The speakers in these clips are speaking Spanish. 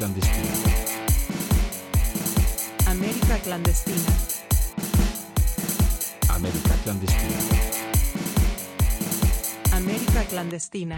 clandestina. América clandestina. América clandestina. América clandestina.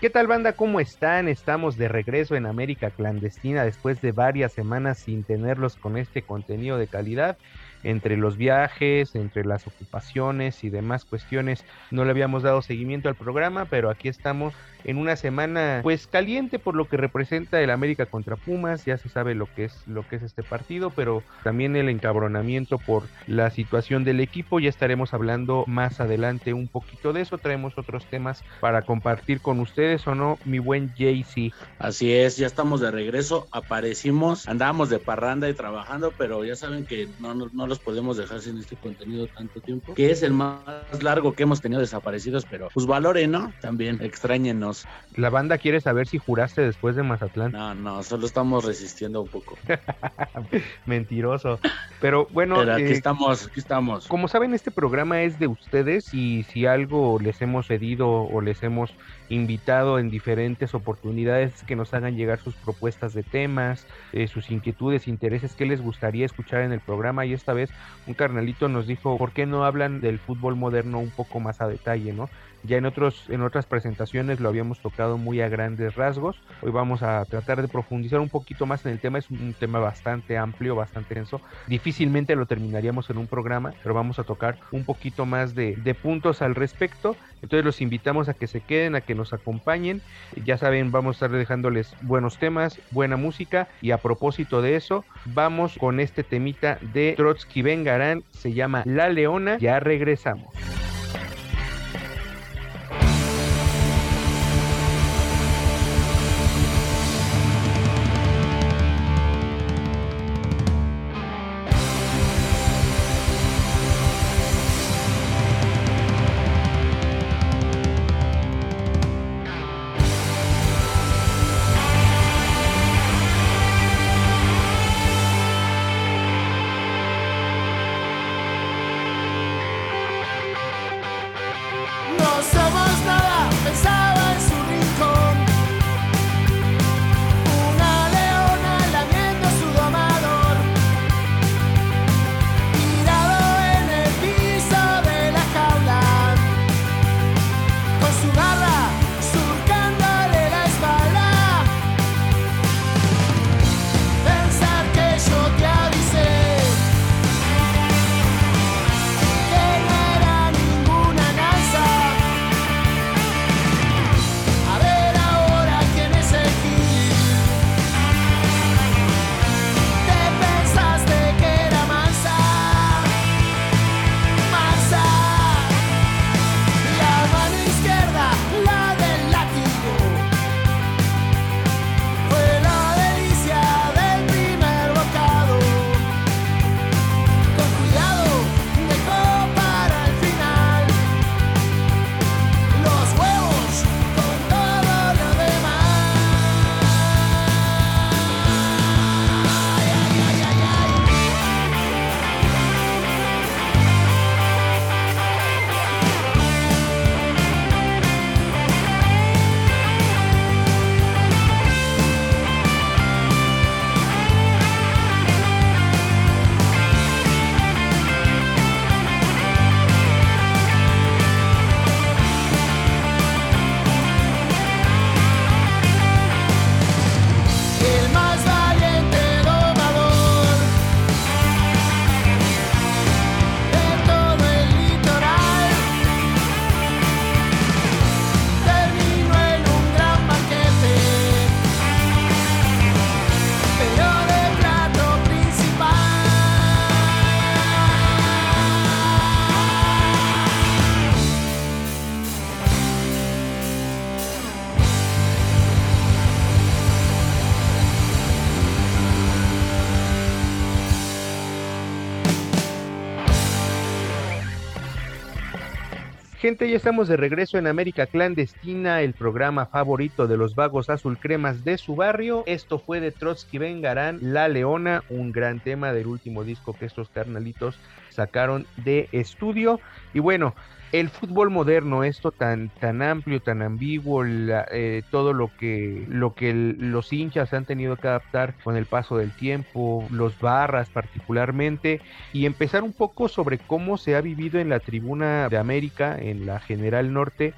¿Qué tal banda? ¿Cómo están? Estamos de regreso en América Clandestina después de varias semanas sin tenerlos con este contenido de calidad entre los viajes, entre las ocupaciones y demás cuestiones, no le habíamos dado seguimiento al programa, pero aquí estamos en una semana pues caliente por lo que representa el América contra Pumas, ya se sabe lo que es lo que es este partido, pero también el encabronamiento por la situación del equipo, ya estaremos hablando más adelante un poquito de eso, traemos otros temas para compartir con ustedes o no, mi buen JC. Así es, ya estamos de regreso, aparecimos, andábamos de parranda y trabajando, pero ya saben que no, no, no podemos dejar sin este contenido tanto tiempo, que es el más largo que hemos tenido desaparecidos, pero pues valoren, ¿no? También extrañenos. La banda quiere saber si juraste después de Mazatlán. No, no, solo estamos resistiendo un poco. Mentiroso. Pero bueno, aquí eh, estamos, aquí estamos. Como saben, este programa es de ustedes y si algo les hemos pedido o les hemos invitado en diferentes oportunidades que nos hagan llegar sus propuestas de temas, eh, sus inquietudes, intereses, qué les gustaría escuchar en el programa y esta vez un carnalito nos dijo, ¿por qué no hablan del fútbol moderno un poco más a detalle, no? Ya en otros en otras presentaciones lo habíamos tocado muy a grandes rasgos. Hoy vamos a tratar de profundizar un poquito más en el tema, es un tema bastante amplio, bastante denso. Difícilmente lo terminaríamos en un programa, pero vamos a tocar un poquito más de, de puntos al respecto. Entonces los invitamos a que se queden, a que nos acompañen. Ya saben, vamos a estar dejándoles buenos temas, buena música y a propósito de eso, vamos con este temita de Trotsky Vengarán, se llama La Leona, ya regresamos. Gente, ya estamos de regreso en América Clandestina, el programa favorito de los vagos azul cremas de su barrio. Esto fue de Trotsky Vengarán, La Leona, un gran tema del último disco que estos carnalitos sacaron de estudio. Y bueno, el fútbol moderno, esto tan, tan amplio, tan ambiguo, eh, todo lo que, lo que los hinchas han tenido que adaptar con el paso del tiempo, los barras particularmente, y empezar un poco sobre cómo se ha vivido en la tribuna de América, en la General Norte,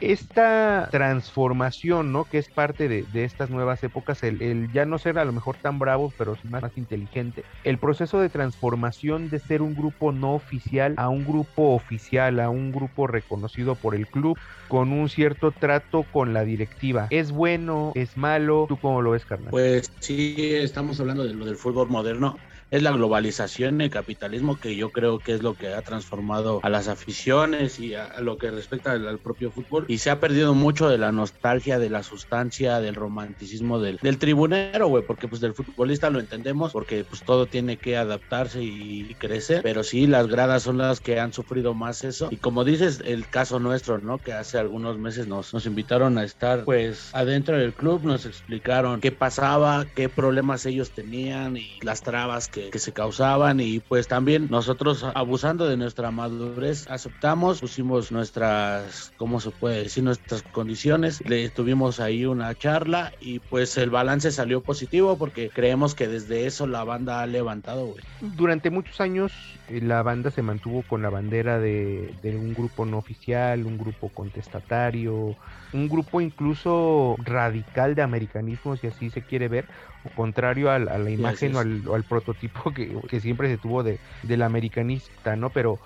esta transformación, ¿no? Que es parte de, estas nuevas épocas, el, ya no ser a lo mejor tan bravo, pero más, más inteligente. El proceso de transformación de ser un grupo no oficial a un grupo oficial, a un grupo reconocido por el club, con un cierto trato con la directiva. ¿Es bueno? ¿Es malo? ¿Tú cómo lo ves, carnal? Pues sí, estamos hablando de lo del fútbol moderno es la globalización, el capitalismo, que yo creo que es lo que ha transformado a las aficiones y a, lo que respecta al, propio fútbol. Y se ha perdido mucho de la nostalgia, de la sustancia, del romanticismo del, del tribunero, güey, porque pues del futbolista lo entendemos, porque pues todo tiene que adaptarse y, crecer, pero sí, las gradas son las que han sufrido más eso. Y como dices, el caso nuestro, ¿no? Que hace algunos meses nos, nos invitaron a estar pues adentro del club, nos explicaron qué pasaba, qué problemas ellos tenían y las trabas que, se causaban y pues también nosotros abusando de nuestra madurez aceptamos, pusimos nuestras, ¿cómo se puede decir? Nuestras condiciones, le tuvimos ahí una charla y pues el balance salió positivo porque creemos que desde eso la banda ha levantado. Durante muchos años la banda se mantuvo con la bandera de, de un grupo no oficial, un grupo contestatario, un grupo incluso radical de americanismo, si así se quiere ver, o contrario a, la imagen o al, prototipo que, que, siempre se tuvo de, del americanista, ¿no? Pero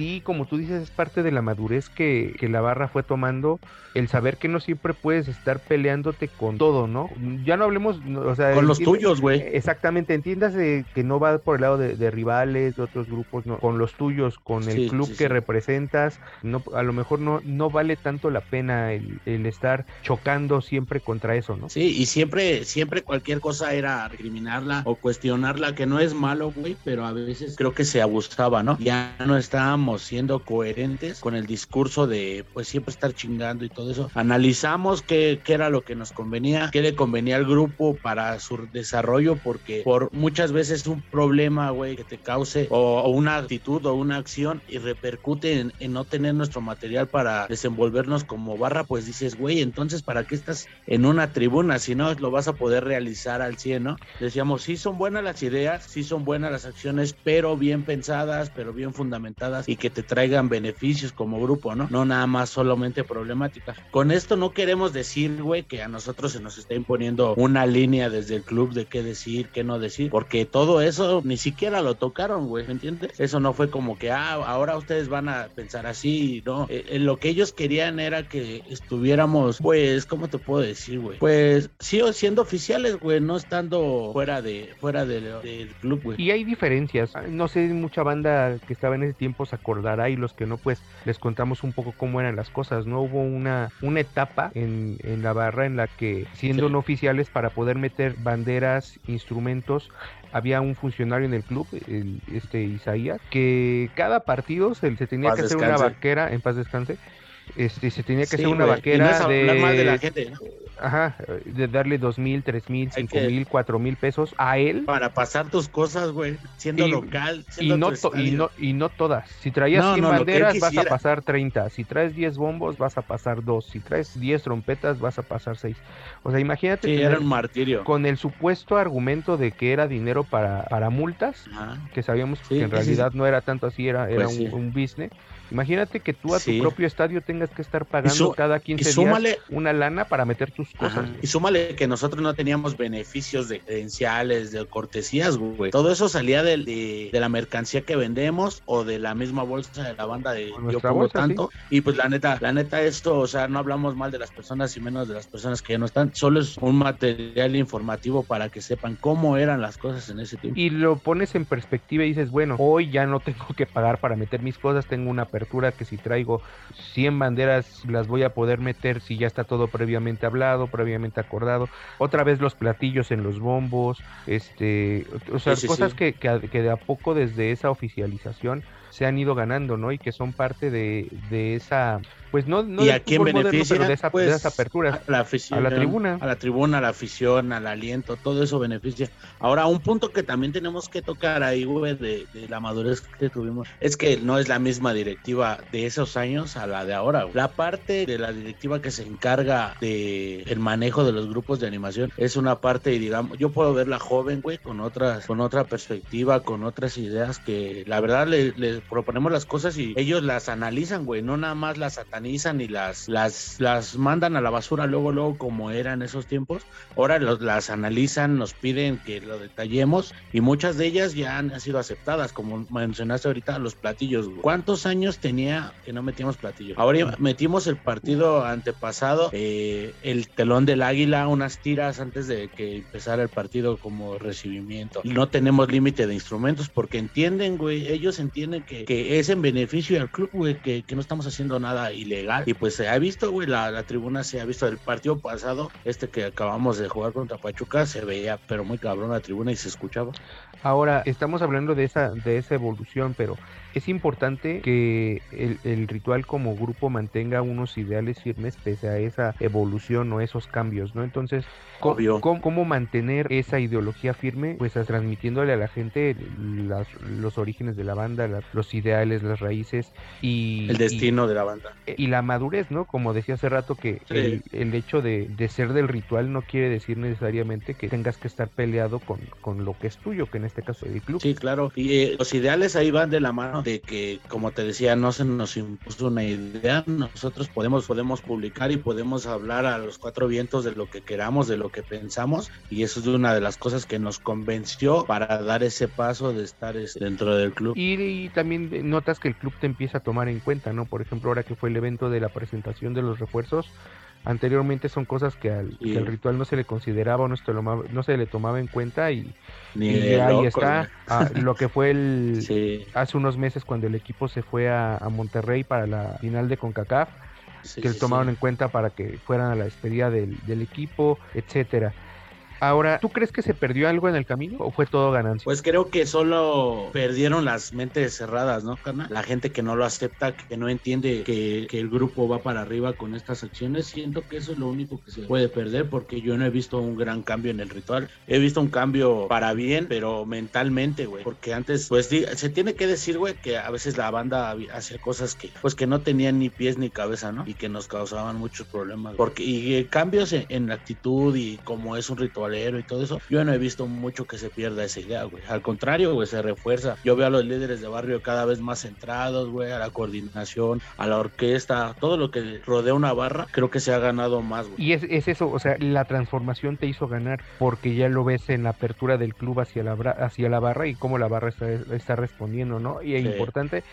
sí, como tú dices, es parte de la madurez que, la barra fue tomando, el saber que no siempre puedes estar peleándote con todo, ¿no? Ya no hablemos, o sea... Con los tuyos, güey. Exactamente, entiendas que no va por el lado de, rivales, de otros grupos, no, con los tuyos, con el club que representas, no, a lo mejor no, no vale tanto la pena el, el, estar chocando siempre contra eso, ¿no? Sí, y siempre, siempre cualquier cosa era recriminarla o cuestionarla, que no es malo, güey, pero a veces creo que se abusaba, ¿no? Ya no siendo coherentes con el discurso de pues siempre estar chingando y todo eso. Analizamos qué, qué era lo que nos convenía, qué le convenía al grupo para su desarrollo, porque por muchas veces un problema, güey, que te cause o, una actitud o una acción y repercute en, en, no tener nuestro material para desenvolvernos como barra, pues dices, güey, entonces ¿para qué estás en una tribuna si no lo vas a poder realizar al 100, ¿no? Decíamos, sí son buenas las ideas, sí son buenas las acciones, pero bien pensadas, pero bien fundamentadas y que te traigan beneficios como grupo, ¿no? No nada más solamente problemáticas. Con esto no queremos decir, güey, que a nosotros se nos está imponiendo una línea desde el club de qué decir, qué no decir, porque todo eso ni siquiera lo tocaron, güey, ¿me entiendes? Eso no fue como que, ah, ahora ustedes van a pensar así, no. Eh, eh, lo que ellos querían era que estuviéramos, pues, ¿cómo te puedo decir, güey? Pues, sí, siendo oficiales, güey, no estando fuera de fuera del club, güey. Y hay diferencias. No sé, mucha banda que estaba en ese tiempo se acordará y los que no, pues les contamos un poco cómo eran las cosas, ¿no? Hubo una, una etapa en, en la barra en la que siendo no oficiales para poder meter banderas, instrumentos, había un funcionario en el club, el, este Isaías, que cada partido se, se tenía que hacer una vaquera, en paz descanse, este, se tenía que hacer una vaquera de, de la gente, Ajá, de darle dos mil, tres mil, cinco mil, cuatro mil pesos a él. Para pasar tus cosas, güey, siendo local. y, no y, no, y no todas. Si traías 100 banderas, vas a pasar 30. Si traes 10 bombos, vas a pasar 2. Si traes 10 trompetas, vas a pasar 6. O sea, imagínate. Sí, era un martirio. Con el supuesto argumento de que era dinero para, para multas, que sabíamos que en realidad no era tanto así, era, era pues un, un business Imagínate que tú a tu propio estadio tengas que estar pagando cada 15 días una lana para meter tus cosas. Y súmale que nosotros no teníamos beneficios de credenciales, de cortesías, güey. Todo eso salía de, de, la mercancía que vendemos o de la misma bolsa de la banda de Yo Pongo Tanto. Y pues la neta, la neta esto, o sea, no hablamos mal de las personas y menos de las personas que ya no están. Solo es un material informativo para que sepan cómo eran las cosas en ese tiempo. Y lo pones en perspectiva y dices, bueno, hoy ya no tengo que pagar para meter mis cosas, tengo una que si traigo 100 banderas las voy a poder meter si ya está todo previamente hablado, previamente acordado. Otra vez los platillos en los bombos, este, o sea, cosas Que, que, de a poco desde esa oficialización se han ido ganando, ¿no? Y que son parte de, de esa pues no, no ¿Y a quién beneficia? de, esa, pues, de esa apertura. A la, afición, a la tribuna. A la tribuna, a la afición, al aliento, todo eso beneficia. Ahora, un punto que también tenemos que tocar ahí, güey, de, de, la madurez que tuvimos, es que no es la misma directiva de esos años a la de ahora. Güey. La parte de la directiva que se encarga de el manejo de los grupos de animación es una parte, y digamos, yo puedo verla joven, güey, con otras, con otra perspectiva, con otras ideas que la verdad les le proponemos las cosas y ellos las analizan, güey, no nada más las satanizan y las, las, las mandan a la basura luego, luego como era en esos tiempos. Ahora los, las analizan, nos piden que lo detallemos y muchas de ellas ya han sido aceptadas, como mencionaste ahorita, los platillos. ¿Cuántos años tenía que no metíamos platillos? Ahora metimos el partido antepasado, eh, el telón del águila, unas tiras antes de que empezara el partido como recibimiento. No tenemos límite de instrumentos porque entienden, güey, ellos entienden que, es en beneficio del club, güey, que, que no estamos haciendo nada ilegal. Y pues se ha visto, güey, la, la, tribuna se ha visto del partido pasado, este que acabamos de jugar contra Pachuca, se veía, pero muy cabrón la tribuna y se escuchaba. Ahora, estamos hablando de esa, de esa evolución, pero es importante que el, el, ritual como grupo mantenga unos ideales firmes pese a esa evolución o esos cambios, ¿no? Entonces, Obvio. ¿cómo, cómo mantener esa ideología firme? Pues transmitiéndole a la gente las, los orígenes de la banda, las, los ideales, las raíces y... El destino y, de la banda. Y la madurez, ¿no? Como decía hace rato, que sí. el, el, hecho de, de, ser del ritual no quiere decir necesariamente que tengas que estar peleado con, con lo que es tuyo, que en este caso es el club. Sí, claro. Y eh, los ideales ahí van de la mano de que, como te decía, no se nos impuso una idea, nosotros podemos, podemos publicar y podemos hablar a los cuatro vientos de lo que queramos, de lo que pensamos, y eso es una de las cosas que nos convenció para dar ese paso de estar dentro del club. Y, y también notas que el club te empieza a tomar en cuenta, ¿no? Por ejemplo, ahora que fue el evento de la presentación de los refuerzos, anteriormente son cosas que al, sí. que al, ritual no se le consideraba o no se, no se le tomaba en cuenta y, Ni y ahí loco, está ah, lo que fue el sí. hace unos meses cuando el equipo se fue a, a Monterrey para la final de CONCACAF sí, que tomaron en cuenta para que fueran a la despedida del, del equipo, etcétera. Ahora, ¿tú crees que se perdió algo en el camino o fue todo ganancia? Pues creo que solo perdieron las mentes cerradas, ¿no, carnal? La gente que no lo acepta, que no entiende que, que, el grupo va para arriba con estas acciones, siento que eso es lo único que se puede perder porque yo no he visto un gran cambio en el ritual. He visto un cambio para bien, pero mentalmente, güey, porque antes, pues se tiene que decir, güey, que a veces la banda hacía cosas que, pues que no tenían ni pies ni cabeza, ¿no? Y que nos causaban muchos problemas. Porque, y eh, cambios en, en la actitud y como es un ritual y todo eso, yo no he visto mucho que se pierda esa idea, güey. Al contrario, güey, se refuerza. Yo veo a los líderes de barrio cada vez más centrados, güey, a la coordinación, a la orquesta, todo lo que rodea una barra, creo que se ha ganado más, güey. Y es, es, eso, o sea, la transformación te hizo ganar porque ya lo ves en la apertura del club hacia la, hacia la barra y cómo la barra está, está respondiendo, ¿no? Y es sí. importante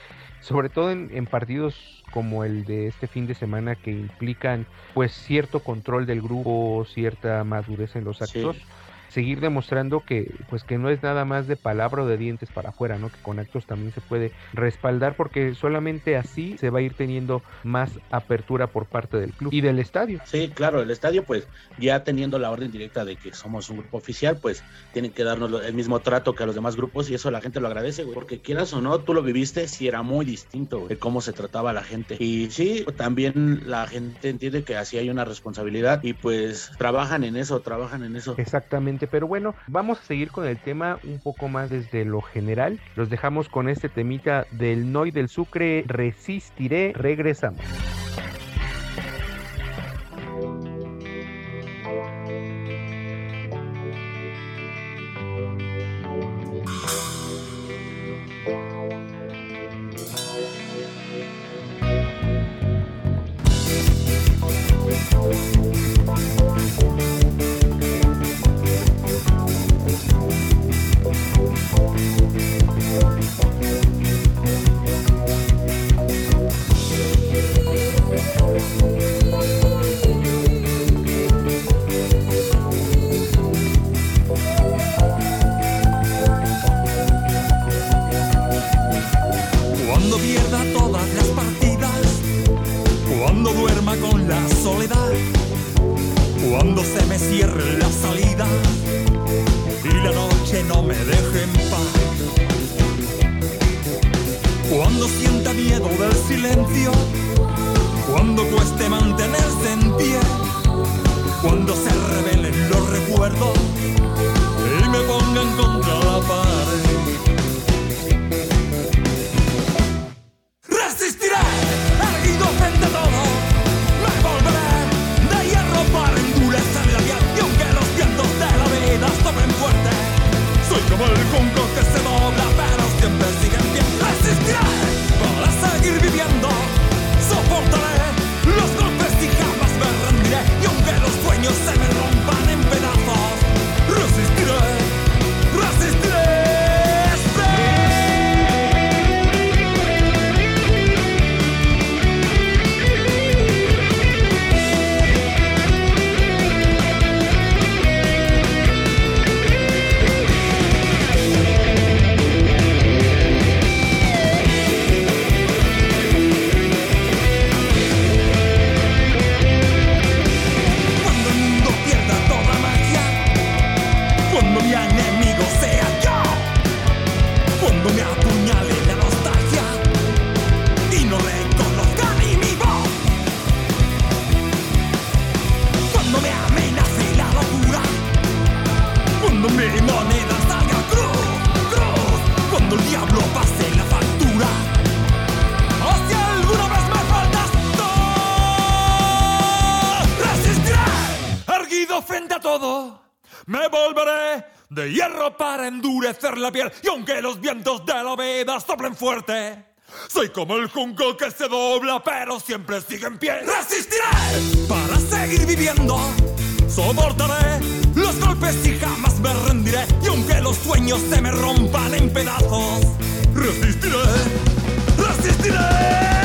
sobre todo en, en, partidos como el de este fin de semana que implican pues cierto control del grupo, cierta madurez en los actos. Sí seguir demostrando que pues que no es nada más de palabra o de dientes para afuera, ¿no? Que con actos también se puede respaldar porque solamente así se va a ir teniendo más apertura por parte del club y del estadio. Sí, claro, el estadio pues ya teniendo la orden directa de que somos un grupo oficial, pues tienen que darnos el mismo trato que a los demás grupos y eso la gente lo agradece, güey, porque quieras o no, tú lo viviste, sí era muy distinto güey, de cómo se trataba a la gente. Y sí, también la gente entiende que así hay una responsabilidad y pues trabajan en eso, trabajan en eso. Exactamente pero bueno, vamos a seguir con el tema un poco más desde lo general. Los dejamos con este temita del Noy del Sucre, Resistiré, regresamos. La vida soplen fuerte, soy como el junco que se dobla, pero siempre sigue en pie. Resistiré para seguir viviendo. Soportaré los golpes y jamás me rendiré. Y aunque los sueños se me rompan en pedazos, resistiré, resistiré.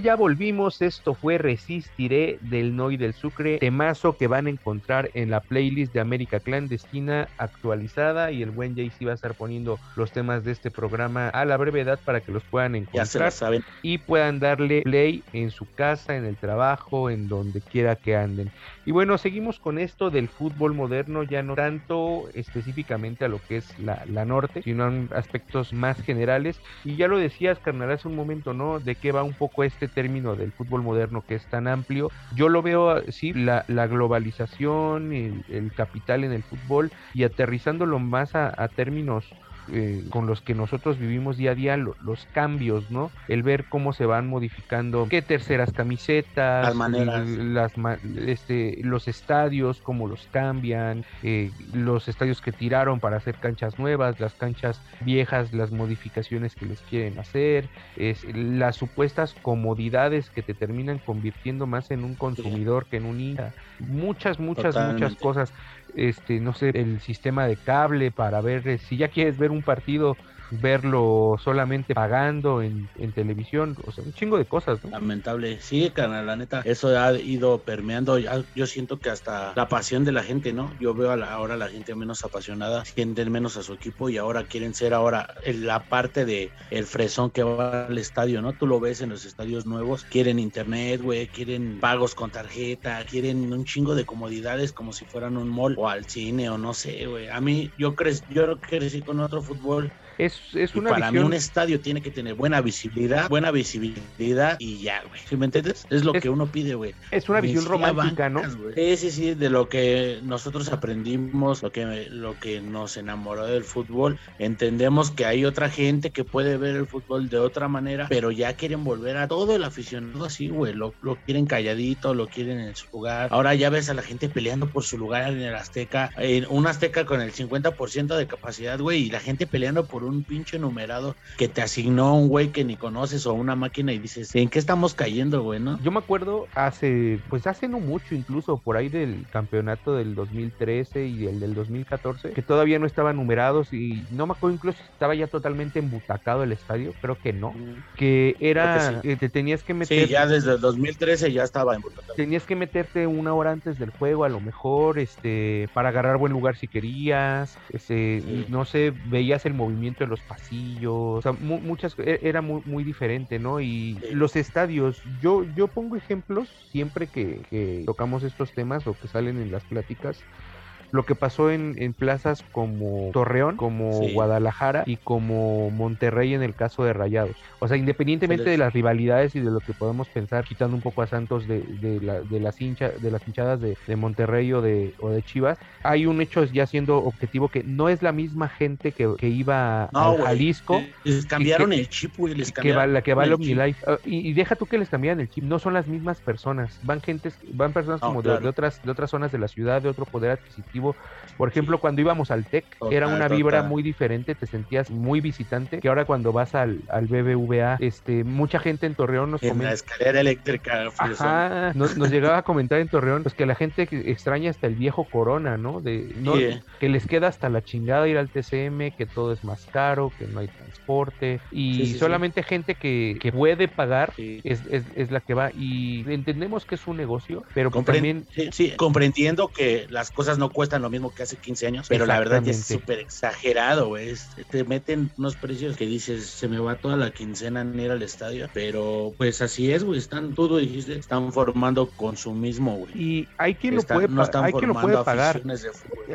Gente, ya volvimos. Esto fue Resistiré del Noy del Sucre, temazo que van a encontrar en la playlist de América Clandestina actualizada. Y el buen JC va a estar poniendo los temas de este programa a la brevedad para que los puedan Ya se la encontrar saben. y puedan darle play en su casa, en el trabajo, en donde quiera que anden. Y bueno, seguimos con esto del fútbol moderno, ya no tanto específicamente a lo que es la, la norte, sino en aspectos más generales. Y ya lo decías, carnal, hace un momento, ¿no? De qué va un poco este término del fútbol moderno que es tan amplio. Yo lo veo, sí, la, globalización, el, el capital en el fútbol y aterrizándolo más a términos eh, con los que nosotros vivimos día a día lo- los cambios, ¿no? El ver cómo se van modificando, qué terceras camisetas, Las maneras. las este, los estadios, cómo los cambian, eh, los estadios que tiraron para hacer canchas nuevas, las canchas viejas, las modificaciones que les quieren hacer, es, las supuestas comodidades que te terminan convirtiendo más en un consumidor que en un hincha. Muchas, muchas, muchas cosas este, no sé, el sistema de cable para ver eh, si ya quieres ver un partido, verlo solamente pagando en, en televisión, o sea, un chingo de cosas. Lamentable. Sí, carnal, la neta. Eso ha ido permeando. ya- Yo siento que hasta la pasión de la gente, ¿no? Yo veo a la, ahora la gente menos apasionada, sienten menos a su equipo y ahora quieren ser ahora la parte de el fresón que va al estadio, ¿no? Tú lo ves en los estadios nuevos. Quieren internet, güey, quieren pagos con tarjeta, quieren un chingo de comodidades como si fueran un mall o al cine o no sé, güey. A mí, yo, cre yo crecí con otro fútbol Es, es y una para mí visión, un estadio tiene que tener buena visibilidad, buena visibilidad y ya, güey. ¿Sí me entiendes? Es lo Es- que uno pide, güey. es una visión romántica, ¿no? bancas. Sí, sí, sí, de lo que nosotros aprendimos, lo que, lo que nos enamoró del fútbol. Entendemos que hay otra gente que puede ver el fútbol de otra manera, pero ya quieren volver a todo el aficionado así, güey. Lo, lo quieren calladito, lo quieren en su lugar. Ahora ya ves a la gente peleando por su lugar en el Azteca, en un Azteca con el 50% de capacidad, güey, y la gente peleando por un pinche numerado que te asignó un güey que ni conoces o una máquina y dices, ¿en qué estamos cayendo, güey, no? Yo me acuerdo hace, pues hace no mucho incluso, por ahí del campeonato del 2013 y el del 2014, que todavía no estaban numerados y no me acuerdo incluso si estaba ya totalmente embutacado el estadio, creo que no, que era, Creo eh, te tenías que meter... Sí, ya desde el 2013 ya estaba embotellado. Tenías que meterte una hora antes del juego, a lo mejor, este, para agarrar buen lugar si querías, este, Sí. no sé, veías el movimiento de los pasillos, o sea, mu- muchas, e- era muy, muy diferente, ¿no? Y los estadios, yo, yo pongo ejemplos siempre que, que tocamos estos temas o que salen en las pláticas. Lo que pasó en, en plazas como Torreón, como Sí. Guadalajara y como Monterrey en el caso de Rayados. O sea, independientemente les- de las rivalidades y de lo que podemos pensar, quitando un poco a Santos de, de, la- de las hincha, de las hinchadas de, de Monterrey o de, o de Chivas, hay un hecho ya siendo objetivo que no es la misma gente que, que iba No, al güey. Jalisco. Les cambiaron que- el chip, güey. Les que va, cambiaron la que va al. OmniLife. Ah, y, y deja tú que les cambiaran el chip, no son las mismas personas, van gentes, van personas No, como de- de, otras, de otras zonas de la ciudad, de otro poder adquisitivo. Por ejemplo, cuando íbamos al TEC, era una vibra total. muy diferente, te sentías muy visitante, que ahora cuando vas al, al BBVA, este, mucha gente en Torreón nos En la escalera eléctrica. Ajá, nos, nos llegaba a comentar en Torreón pues que la gente extraña hasta el viejo Corona, ¿no? De, no Sí, que les queda hasta la chingada ir al TCM, que todo es más caro, que no hay transporte y Sí, sí, sí. solamente gente que, que puede pagar es, es, es la que va y entendemos que es un negocio, pero que Compren- también sí, comprendiendo que las cosas no cuestan lo mismo que hace 15 años, pero la verdad ya es súper exagerado, güey. Te meten unos precios que dices, se me va toda la quincena en ir al estadio, pero pues así es, güey. Están, tú lo dijiste, están formando consumismo, güey. y hay quien lo puede no están hay quien lo puede pagar.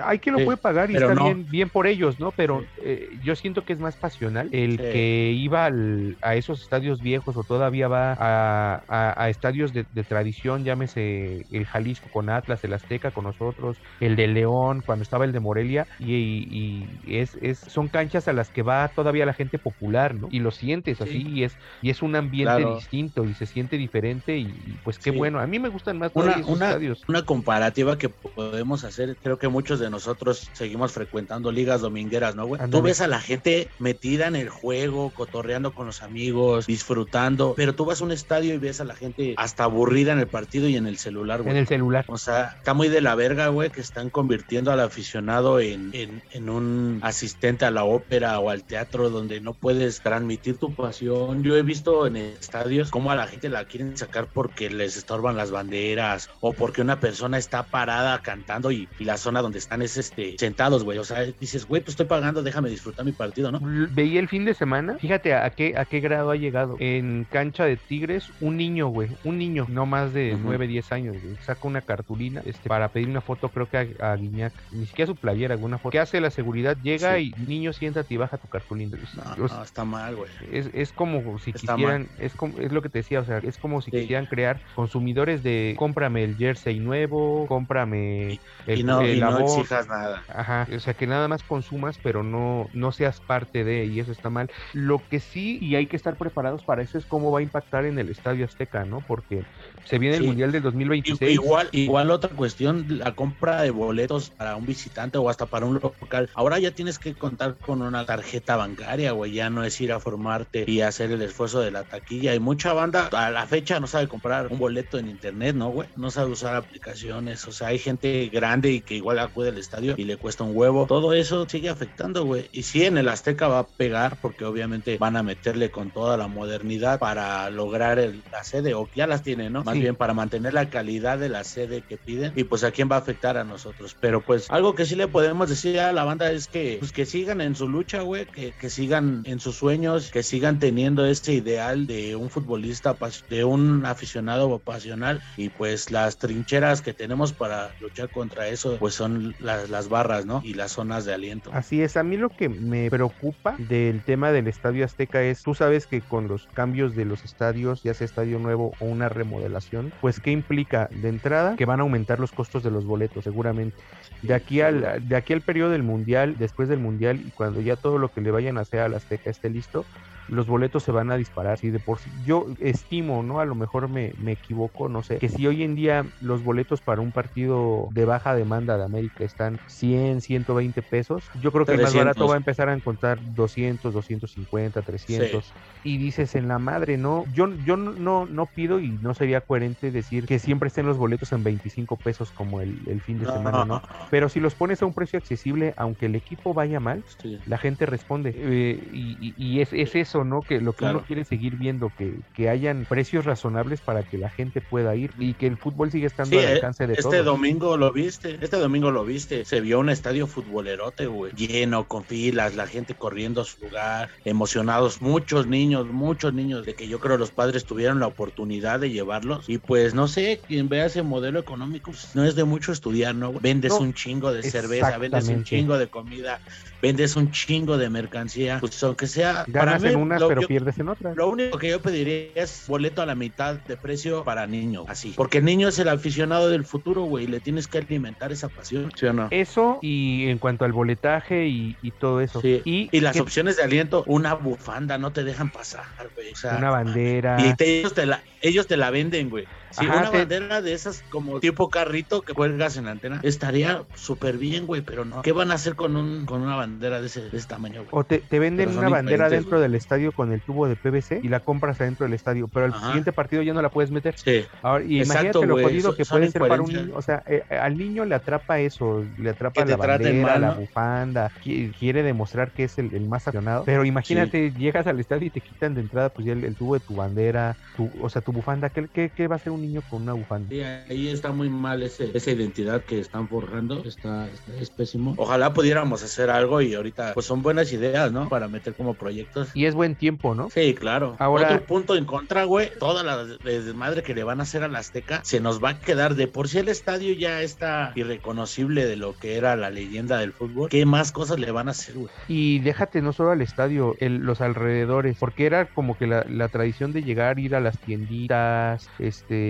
Hay quien lo Sí, puede pagar y está no. bien, bien por ellos, ¿no? Pero Sí. eh, yo siento que es más pasional el Sí. que iba al- a esos estadios viejos o todavía va a, a- a estadios de, de tradición, llámese el Jalisco con Atlas, el Azteca con nosotros, el de León, cuando estaba el de Morelia, y, y- y es, es, son canchas a las que va todavía la gente popular, ¿no? Y lo sientes así, Sí. y es, y es un ambiente Claro. distinto y se siente diferente, y, y pues qué Sí. bueno. A mí me gustan más Una- esos una- estadios. Una comparativa que podemos hacer, creo que muchos de nosotros seguimos frecuentando ligas domingueras, ¿no, güey? Tú ves a la gente metida en el juego, cotorreando con los amigos, disfrutando, pero tú vas a un estadio y ves a la gente hasta aburrida en el partido y en el celular, güey. En el celular. O sea, está muy de la verga, güey, que están convirtiendo al aficionado en, en, en un asistente a la ópera o al teatro donde no puedes transmitir tu pasión. Yo he visto en estadios cómo a la gente la quieren sacar porque les estorban las banderas o porque una persona está parada cantando y, y la zona donde están es este sentados, güey. O sea, dices, güey, pues estoy pagando, déjame disfrutar mi partido, ¿no? Veía el fin de semana, fíjate a qué, a qué grado ha llegado. En cancha de Tigres, un niño, güey, un niño, no más de Ujú. 9, 10 años, güey, saca una cartulina este, para pedir una foto, creo que a, a Guiñac, ni siquiera su playera, alguna foto. ¿Qué hace la seguridad? Llega Sí. y niño, siéntate y baja tu cartulina. No, no, está mal, güey. es, es como si Está quisieran, es como, es lo que te decía, o sea, es como si Sí. quisieran crear consumidores de cómprame el jersey nuevo, cómprame el, Y no, el y no labor". exijas nada. Ajá, o sea que nada más consumas, pero no, no seas parte de, y eso está mal. Lo que sí, y hay que estar preparados para eso, es cómo va a impactar en el Estadio Azteca, ¿no? Porque se viene el. Mundial del I- 2026. Igual, igual otra cuestión, la compra de boletos para un visitante o hasta para un local. Ahora ya tienes que contar con una tarjeta bancaria, güey. Ya no es ir a formarte y hacer el esfuerzo de la taquilla. Y mucha banda a la fecha no sabe comprar un boleto en internet, ¿no, güey? No sabe usar aplicaciones. O sea, hay gente grande y que igual acude al estadio y le cuesta un huevo. Todo eso sigue afectando, güey. Y sí, en el Azteca va a pegar porque obviamente van a meterle con toda la modernidad para lograr el- la sede o ya las tienen, ¿no? Más Sí. bien para mantener la calidad de la sede que piden y pues a quién va a afectar a nosotros. Pero pues algo que sí le podemos decir a la banda es que pues que sigan en su lucha, güey, que, que sigan en sus sueños, que sigan teniendo ese ideal de un futbolista, de un aficionado pasional y pues las trincheras que tenemos para luchar contra eso pues son las, las barras, ¿no? Y las zonas de aliento. Así es, a mí lo que me preocupa del tema del Estadio Azteca es, tú sabes que con los cambios de los estadios, ya sea estadio nuevo o una remodelación, pues ¿qué implica? De entrada, que van a aumentar los costos de los boletos, seguramente. de aquí al de aquí al periodo del mundial, después del mundial y cuando ya todo lo que le vayan a hacer a la Azteca esté listo, los boletos se van a disparar. Si de por sí, yo estimo, ¿no? A lo mejor me, me, equivoco, no sé, que si hoy en día los boletos para un partido de baja demanda de América están 100, 120 pesos, yo creo que el más barato va a empezar a encontrar 200, 250, 300. Y dices en la madre, no, yo, yo no, no pido y no sería coherente decir que siempre estén los boletos en 25 pesos como el, el fin de semana, ¿no? Pero si los pones a un precio accesible, aunque el equipo vaya mal, sí. la gente responde. Eh, y, y, es, es eso ¿no? Que lo que claro. uno quiere seguir viendo, que, que hayan precios razonables para que la gente pueda ir y que el fútbol siga estando sí, al alcance de este todos. domingo lo viste, este domingo lo viste, se vio un estadio futbolerote, güey, lleno, con filas, la gente corriendo a su lugar, emocionados, muchos niños, muchos niños, de que yo creo los padres tuvieron la oportunidad de llevarlos y pues no sé, quien vea ese modelo económico, pues, no es de mucho estudiar, ¿no? Vendes no, un chingo de cerveza, vendes un chingo de comida, vendes un chingo de mercancía, pues aunque sea... Ganas para mí, en unas, lo, pero yo, pierdes en otras. Lo único que yo pediría es boleto a la mitad de precio para niño, así. Porque el niño es el aficionado del futuro, güey, le tienes que alimentar esa pasión, ¿sí o no? Eso y en cuanto al boletaje y, y todo eso. Sí. Y, y las que... opciones de aliento, una bufanda, no te dejan pasar, güey. O sea, una bandera. Y te, ellos, te la, ellos te la venden, güey. Sí, Ajá, una bandera de esas como tipo carrito que cuelgas en la antena estaría súper bien, güey, pero no. ¿Qué van a hacer con un con una bandera de ese, de ese tamaño? Güey? O te, te venden una bandera dentro del estadio con el tubo de PVC y la compras adentro del estadio, pero el Ajá. siguiente partido ya no la puedes meter. Sí. Ahora, y Exacto, imagínate lo jodido que puede ser para un niño. O sea, eh, al niño le atrapa eso, le atrapa la bandera, la bufanda, quiere demostrar que es el, el más aficionado. Pero imagínate, sí. llegas al estadio y te quitan de entrada pues ya el, el tubo de tu bandera, tu, o sea, tu bufanda. ¿Qué, qué, qué va a hacer un niño con una bufanda? Sí, ahí está muy mal ese, esa identidad que están forjando, está, está, es pésimo. Ojalá pudiéramos hacer algo y ahorita pues son buenas ideas, ¿no? Para meter como proyectos. Y es buen tiempo, ¿no? Sí, claro. Ahora, Otro punto en contra, güey, toda la desmadre que le van a hacer a la Azteca se nos va a quedar de por sí el estadio ya está irreconocible de lo que era la leyenda del fútbol. ¿Qué más cosas le van a hacer, güey? Y déjate no solo al estadio, el, los alrededores, porque era como que la, la tradición de llegar, ir a las tienditas, este,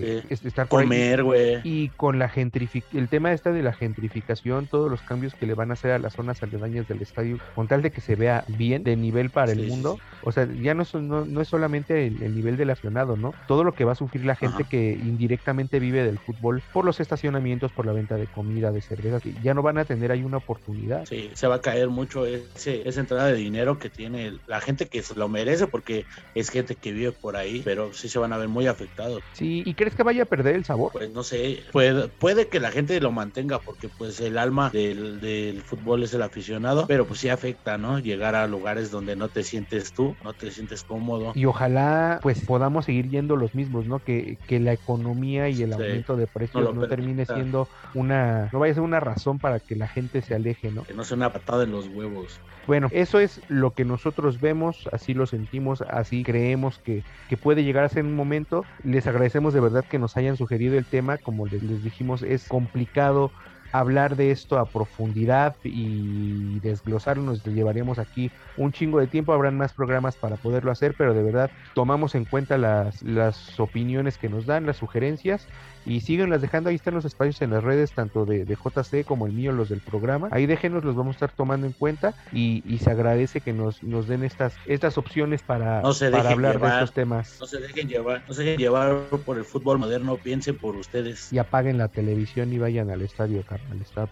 sí. Comer, güey. Y con la gentrificación, el tema este de la gentrificación, todos los cambios que le van a hacer a las zonas aledañas del estadio, con tal de que se vea bien, de nivel para sí, el mundo, sí, o sea, ya no es, no, no es solamente el, el, nivel del aficionado, ¿no? Todo lo que va a sufrir la gente Ajá. que indirectamente vive del fútbol por los estacionamientos, por la venta de comida, de cerveza, que ya no van a tener ahí una oportunidad. Sí, se va a caer mucho ese, esa entrada de dinero que tiene la gente que se lo merece porque es gente que vive por ahí, pero sí se van a ver muy afectados. Sí, ¿y crees que vaya a perder el sabor? Pues no sé, puede, puede que la gente lo mantenga porque pues el alma del, del fútbol es el aficionado, pero pues sí afecta, ¿no? Llegar a lugares donde no te sientes tú, no te sientes cómodo. Y ojalá pues podamos seguir yendo los mismos, ¿no? Que, que la economía y el sí. aumento de precios no, no termine siendo una, no vaya a ser una razón para que la gente se aleje, ¿no? Que no sea una patada en los huevos. Bueno, eso es lo que nosotros vemos, así lo sentimos, así creemos que, que puede llegar a ser un momento. Les agradecemos de verdad que nos hayan sugerido el tema, como les dijimos, es complicado hablar de esto a profundidad y desglosarlo nos llevaríamos aquí un chingo de tiempo, habrán más programas para poderlo hacer, pero de verdad tomamos en cuenta las, las opiniones que nos dan, las sugerencias y síganlas dejando, ahí están los espacios en las redes, tanto de, de JC como el mío, los del programa, ahí déjenos, los vamos a estar tomando en cuenta y, y se agradece que nos, nos den estas, estas opciones para, no se para hablar llevar, de estos temas. No se dejen llevar, no se dejen llevar por el fútbol moderno, piensen por ustedes. Y apaguen la televisión y vayan al estadio,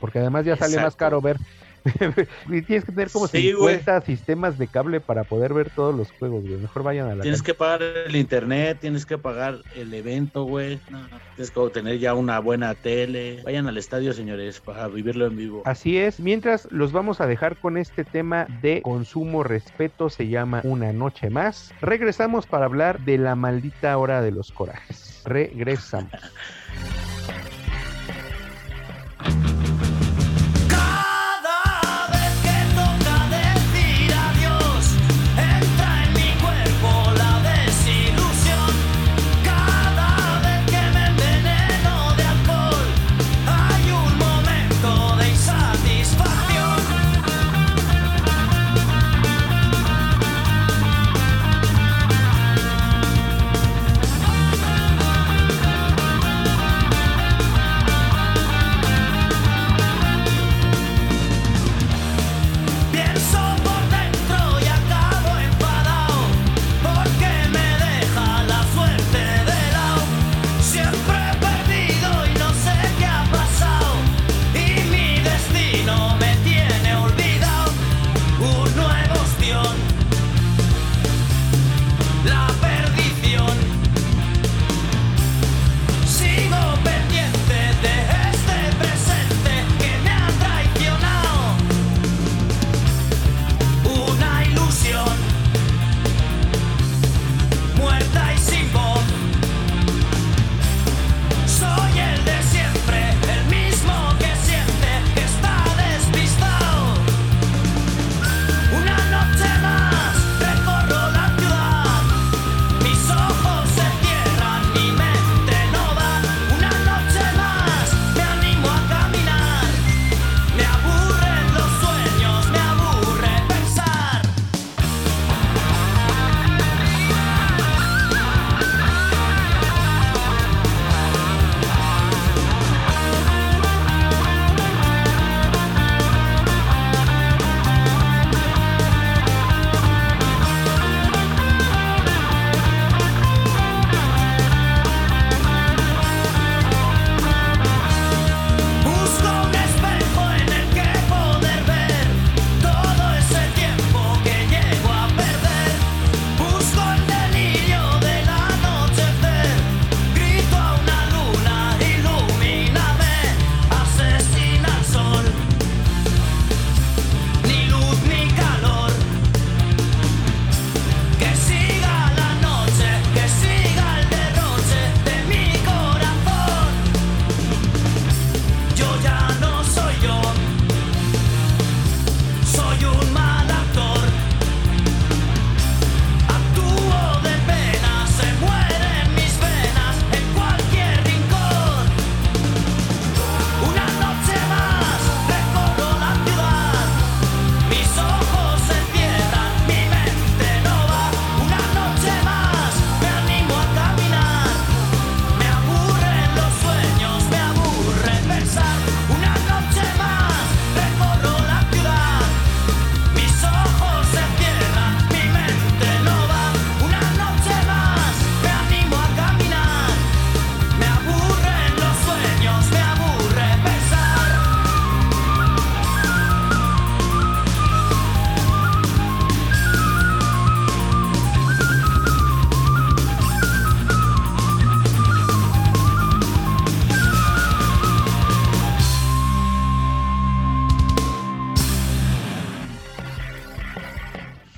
porque además ya sale Exacto. más caro ver y tienes que tener como sí, 50 wey. sistemas de cable para poder ver todos los juegos, güey. Mejor vayan a la Tienes que pagar el internet, tienes que pagar el evento, güey. No, tienes que tener ya una buena tele. Vayan al estadio, señores, para vivirlo en vivo. Así es. Mientras los vamos a dejar con este tema de consumo, respeto, se llama Una Noche Más. Regresamos para hablar de la maldita hora de los corajes. Regresamos.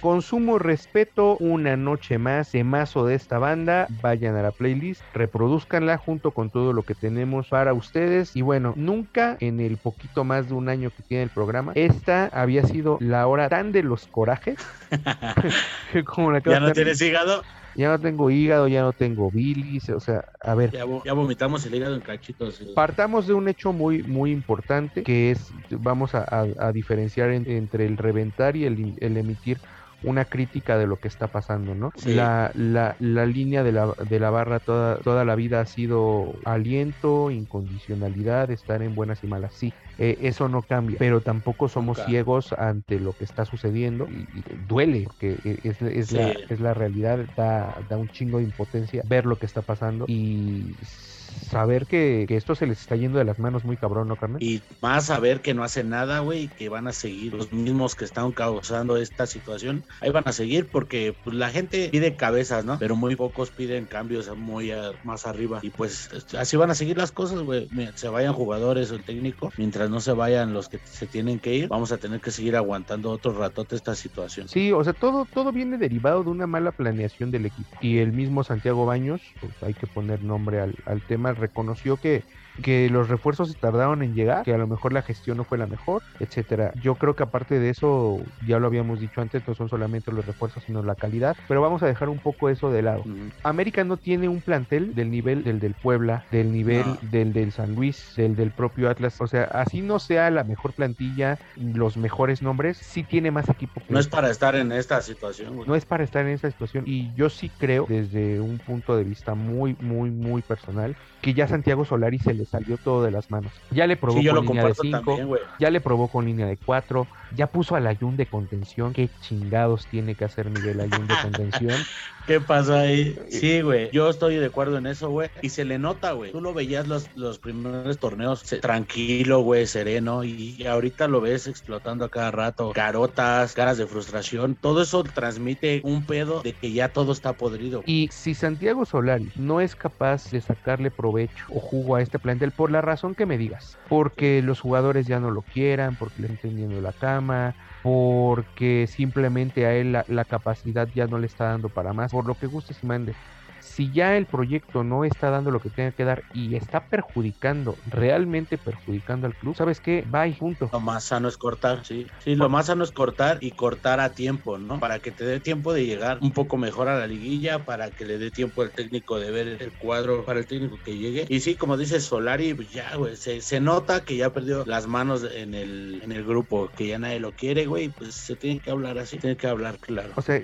Con sumo respeto, una noche más de mazo de esta banda. Vayan a la playlist, reproduzcanla junto con todo lo que tenemos para ustedes. Y bueno, nunca en el poquito más de un año que tiene el programa, esta había sido la hora tan de los corajes. como la ¿Ya no tienes hígado? ya no tengo hígado, ya no tengo bilis, o sea, a ver. Ya, vomitamos el hígado en cachitos. Partamos de un hecho muy, muy importante que es, vamos a, diferenciar entre el reventar y el, el emitir una crítica de lo que está pasando, ¿no? La, la, la, línea de la, de la barra toda, toda la vida ha sido aliento, incondicionalidad, estar en buenas y malas, sí, eh, eso no cambia, pero tampoco somos ciegos ante lo que está sucediendo y, duele, porque es, es, la, es la realidad, da, da un chingo de impotencia ver lo que está pasando y saber que, esto se les está yendo de las manos muy cabrón, ¿no, Carmen? Y más saber que no hacen nada, güey, que van a seguir los mismos que están causando esta situación. Ahí van a seguir porque pues, la gente pide cabezas, ¿no? Pero muy pocos piden cambios muy más arriba. Y pues así van a seguir las cosas, güey. Se vayan jugadores o el técnico, mientras no se vayan los que se tienen que ir, vamos a tener que seguir aguantando otro ratote esta situación. Sí, o sea, todo, todo viene derivado de una mala planeación del equipo. Y el mismo Santiago Baños, pues hay que poner nombre al, al tema reconoció que que los refuerzos se tardaron en llegar, que a lo mejor la gestión no fue la mejor, etcétera. Yo creo que aparte de eso, ya lo habíamos dicho antes, no son solamente los refuerzos, sino la calidad, pero vamos a dejar un poco eso de lado. América no tiene un plantel del nivel del del Puebla, del nivel del del San Luis, del del propio Atlas, o sea, así no sea la mejor plantilla, los mejores nombres, sí tiene más equipo. Que no es para estar en esta situación. No es para estar en esta situación y yo sí creo desde un punto de vista muy, muy, muy personal que ya Santiago Solari se le salió todo de las manos. Ya le probó con línea de 5, ya le probó con línea de 4, ya puso al Ayun de contención. ¿Qué chingados tiene que hacer Miguel Ayun de contención? ¿Qué pasó ahí? Sí, güey. Yo estoy de acuerdo en eso, güey. Y se le nota, güey. Tú lo veías los, los primeros torneos tranquilo, güey, sereno. Y ahorita lo ves explotando a cada rato. Carotas, caras de frustración. Todo eso transmite un pedo de que ya todo está podrido. Y si Santiago Solari no es capaz de sacarle provecho o jugo a este plantel, por la razón que me digas, porque los jugadores ya no lo quieran, porque le están teniendo la cama, porque simplemente a él la, capacidad ya no le está dando para más, por lo que guste y mande si ya el proyecto no está dando lo que tiene que dar y está perjudicando, realmente perjudicando al club, ¿sabes qué? Va y junto. Lo más sano es cortar, sí. Sí, lo más sano es cortar y cortar a tiempo, ¿no? Para que te dé tiempo de llegar un poco mejor a la liguilla, para que le dé tiempo al técnico de ver el cuadro para el técnico que llegue. Y sí, como dice Solari, pues ya, güey, se, se, nota que ya perdió las manos en el, en el grupo, que ya nadie lo quiere, güey, pues se tiene que hablar así, tiene que hablar claro. O sea,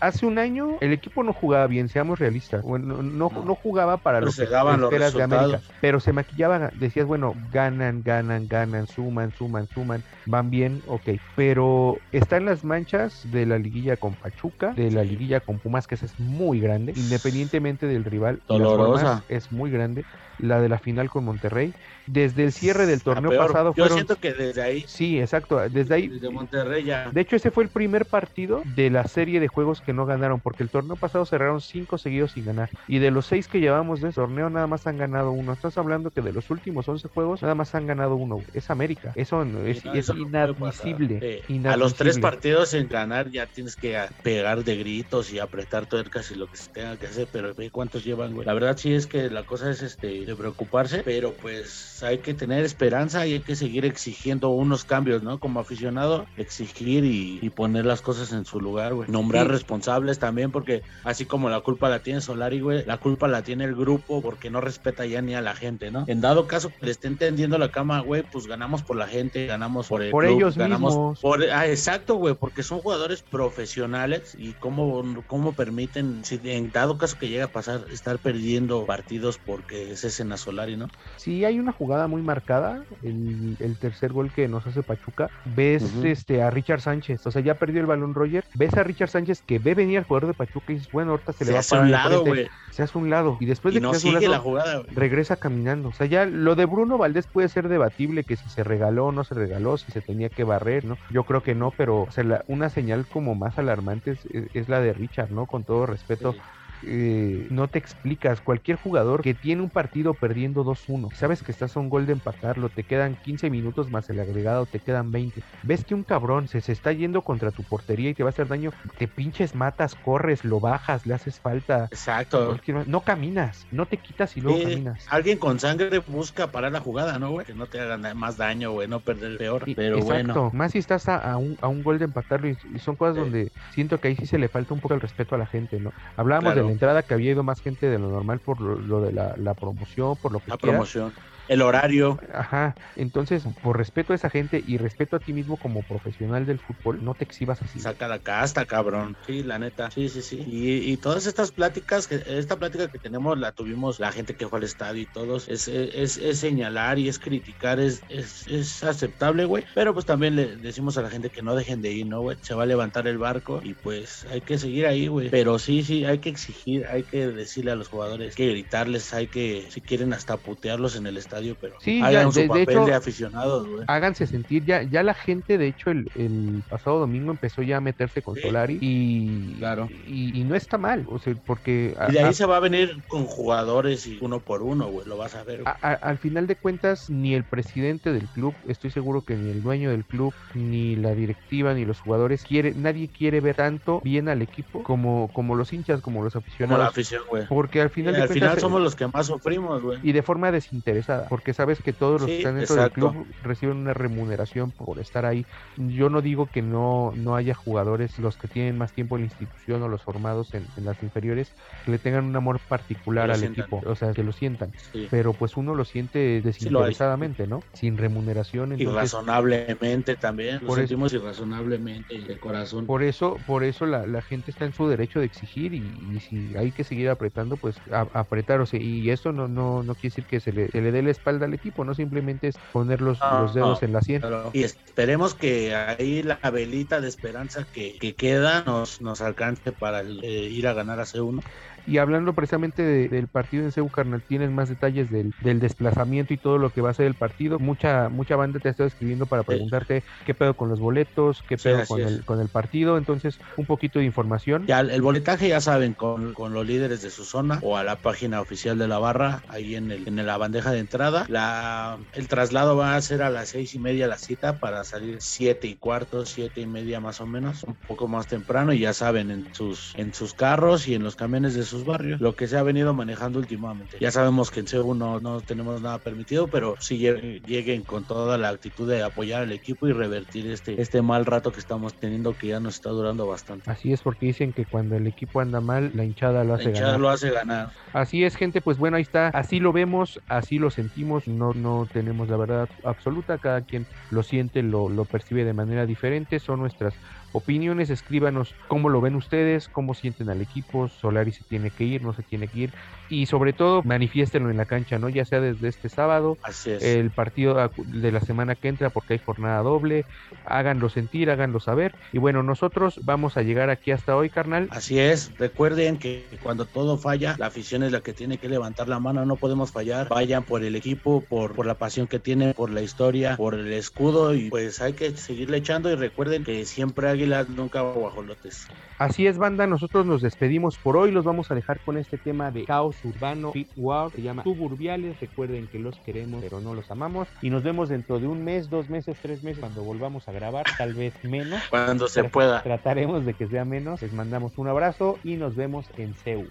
hace un año el equipo no jugaba bien, seamos realistas. Bueno, no, no, jugaba para los los de América, pero se maquillaba, decías, bueno, ganan, ganan, ganan, suman, suman, suman, van bien, ok, pero están las manchas de la liguilla con Pachuca, de la liguilla con Pumas, que esa es muy grande, independientemente del rival, Dolorosa. es muy grande, la de la final con Monterrey, desde el cierre del torneo pasado Yo siento que desde ahí. Sí, exacto. Desde ahí. Desde Monterrey ya. De hecho, ese fue el primer partido de la serie de juegos que no ganaron, porque el torneo pasado cerraron cinco seguidos sin ganar. Y de los seis que llevamos de ese torneo, nada más han ganado uno. Estás hablando que de los últimos 11 juegos, nada más han ganado uno. Es América. Eso es, inadmisible, A los tres partidos en ganar ya tienes que pegar de gritos y apretar tuercas y lo que se tenga que hacer, pero ve cuántos llevan, güey. La verdad sí es que la cosa es este de preocuparse, pero pues hay que tener esperanza y hay que seguir exigiendo unos cambios, ¿no? Como aficionado, exigir y, poner las cosas en su lugar, güey. Nombrar responsables también, porque así como la culpa la tiene Solari, güey, la culpa la tiene el grupo porque no respeta ya ni a la gente, ¿no? En dado caso que le esté entendiendo la cama, güey, pues ganamos por la gente, ganamos por el Por ellos ganamos mismos. Por, ah, exacto, güey, porque son jugadores profesionales y cómo, cómo permiten, si en dado caso que llega a pasar, estar perdiendo partidos porque cesen a Solari, ¿no? Sí, hay una jugada muy marcada, el, tercer gol que nos hace Pachuca, ves este a Richard Sánchez, o sea, ya perdió el balón Roger, ves a Richard Sánchez que ve venir al jugador de Pachuca y dices, bueno, ahorita se, le va a parar un lado, güey. Se hace un lado y después de que se hace un lado, regresa caminando. O sea, ya lo de Bruno Valdés puede ser debatible que si se regaló o no se regaló, si se tenía que barrer, ¿no? Yo creo que no, pero o sea, una señal como más alarmante es, la de Richard, ¿no? Con todo respeto eh, no te explicas. Cualquier jugador que tiene un partido perdiendo 2-1, sabes que estás a un gol de empatarlo, te quedan 15 minutos más el agregado, te quedan 20. Ves que un cabrón se, se está yendo contra tu portería y te va a hacer daño, te pinches, matas, corres, lo bajas, le haces falta. Exacto. No caminas, no te quitas y luego caminas. alguien con sangre busca parar la jugada, ¿no, güey? Que no te hagan más daño, güey, no perder peor. Y- Pero Exacto, bueno, más si estás a, a un, a un gol de empatarlo y, y son cosas donde siento que ahí sí se le falta un poco el respeto a la gente, ¿no? Hablábamos de Claro. La entrada que había ido más gente de lo normal por lo, lo de la, la promoción, por lo que la quieras. promoción, el horario. Ajá, entonces por respeto a esa gente y respeto a ti mismo como profesional del fútbol, no te exhibas así. Saca la casta, cabrón. Sí, la neta. Sí, sí, sí. Y, y todas estas pláticas, que esta plática que tenemos la tuvimos la gente que fue al estadio y todos. Es, es, es señalar y es criticar, es, es, es aceptable, güey. Pero pues también le decimos a la gente que no dejen de ir, ¿no, güey? Se va a levantar el barco y pues hay que seguir ahí, güey. Pero sí, sí, hay que exigir, hay que decirle a los jugadores, hay que gritarles, hay que, si quieren, hasta putearlos en el estadio, pero Sí, hagan ya, su de- de papel hecho- de aficionados, güey. Háganse sentir, ya, ya la gente, de hecho, el, el pasado domingo empezó ya a meterse con Sí. Solari y, Claro. y, y no está mal, o sea, porque Y de a- ahí se va a venir con jugadores y uno por uno, güey, lo vas a ver. güey. A- a- al final de cuentas, ni el presidente del club, estoy seguro que ni el dueño del club, ni la directiva, ni los jugadores, quiere, nadie quiere ver tanto bien al equipo como, como los hinchas, como los Como la aficionados. afición, güey. Porque al final de al cuentas, final eh, somos los que más sufrimos, güey. y de forma desinteresada, porque sabes que todos los que Sí, están dentro exacto. del club reciben una remuneración por estar ahí. Yo no digo que no, no haya jugadores, los que tienen más tiempo en la institución o los formados en, en las inferiores, que le tengan un amor particular Que al sientan. equipo, o sea, que lo sientan. Sí. Pero pues uno lo siente desinteresadamente, ¿no? Sin remuneración. Entonces, Irrazonablemente también. Lo Por eso- sentimos irrazonablemente y de corazón. por eso, por eso la, la gente está en su derecho de exigir y, y si hay que seguir apretando, pues a- apretar. O sea, y eso no, no, no quiere decir que se le, se le dé la espalda al equipo, no simplemente es poner los, No, los dedos no. en la sien. Y esperemos que ahí la velita de esperanza que, que queda nos, nos alcance para el, eh, ir a ganar a C1. Y hablando precisamente de- del partido en CEU, carnal, tienes más detalles del, del desplazamiento y todo lo que va a ser el partido. Mucha mucha banda te ha estado escribiendo para preguntarte qué pedo con los boletos, qué Sí, pedo así con el, con el partido. Entonces, un poquito de información. Ya el boletaje ya saben, con, con los líderes de su zona o a la página oficial de la barra, ahí en, el, en la bandeja de entrada. La, el traslado va a ser a las seis y media la cita para salir siete y cuarto, siete y media más o menos, un poco más temprano y ya saben, en sus, en sus carros y en los camiones de sus barrios, lo que se ha venido manejando últimamente. Ya sabemos que en CEU no, no tenemos nada permitido, pero sí lle- lleguen con toda la actitud de apoyar al equipo y revertir este, este mal rato que estamos teniendo que ya nos está durando bastante. Así es porque dicen que cuando el equipo anda mal, la hinchada lo La hace hinchada ganar. lo hace ganar. Así es, gente, pues bueno, ahí está. Así lo vemos, así lo sentimos. No, no tenemos la verdad absoluta. Cada quien lo siente, lo, lo percibe de manera diferente. Son nuestras opiniones. Escríbanos cómo lo ven ustedes, cómo sienten al equipo. Solari se tiene que ir, no se tiene que ir. Y sobre todo, manifiéstenlo en la cancha, ¿no? Ya sea desde este sábado, Así es. el partido de la semana que entra, porque hay jornada doble. Háganlo sentir, háganlo saber. Y bueno, nosotros vamos a llegar aquí hasta hoy, carnal. Así es, recuerden que cuando todo falla, la afición es la que tiene que levantar la mano, no podemos fallar, vayan por el equipo, por, por la pasión que tienen, por la historia, por el escudo y pues hay que seguirle echando y recuerden que siempre águilas, nunca guajolotes. Así es, banda, nosotros nos despedimos por hoy, los vamos a dejar con este tema de caos urbano, Fit Wow, se llama Suburbiales, recuerden que los queremos pero no los amamos y nos vemos dentro de un mes, dos meses, tres meses cuando volvamos a grabar, tal vez menos. Cuando se pueda. Trataremos de que sea menos, les mandamos un abrazo y nos vemos en CEU.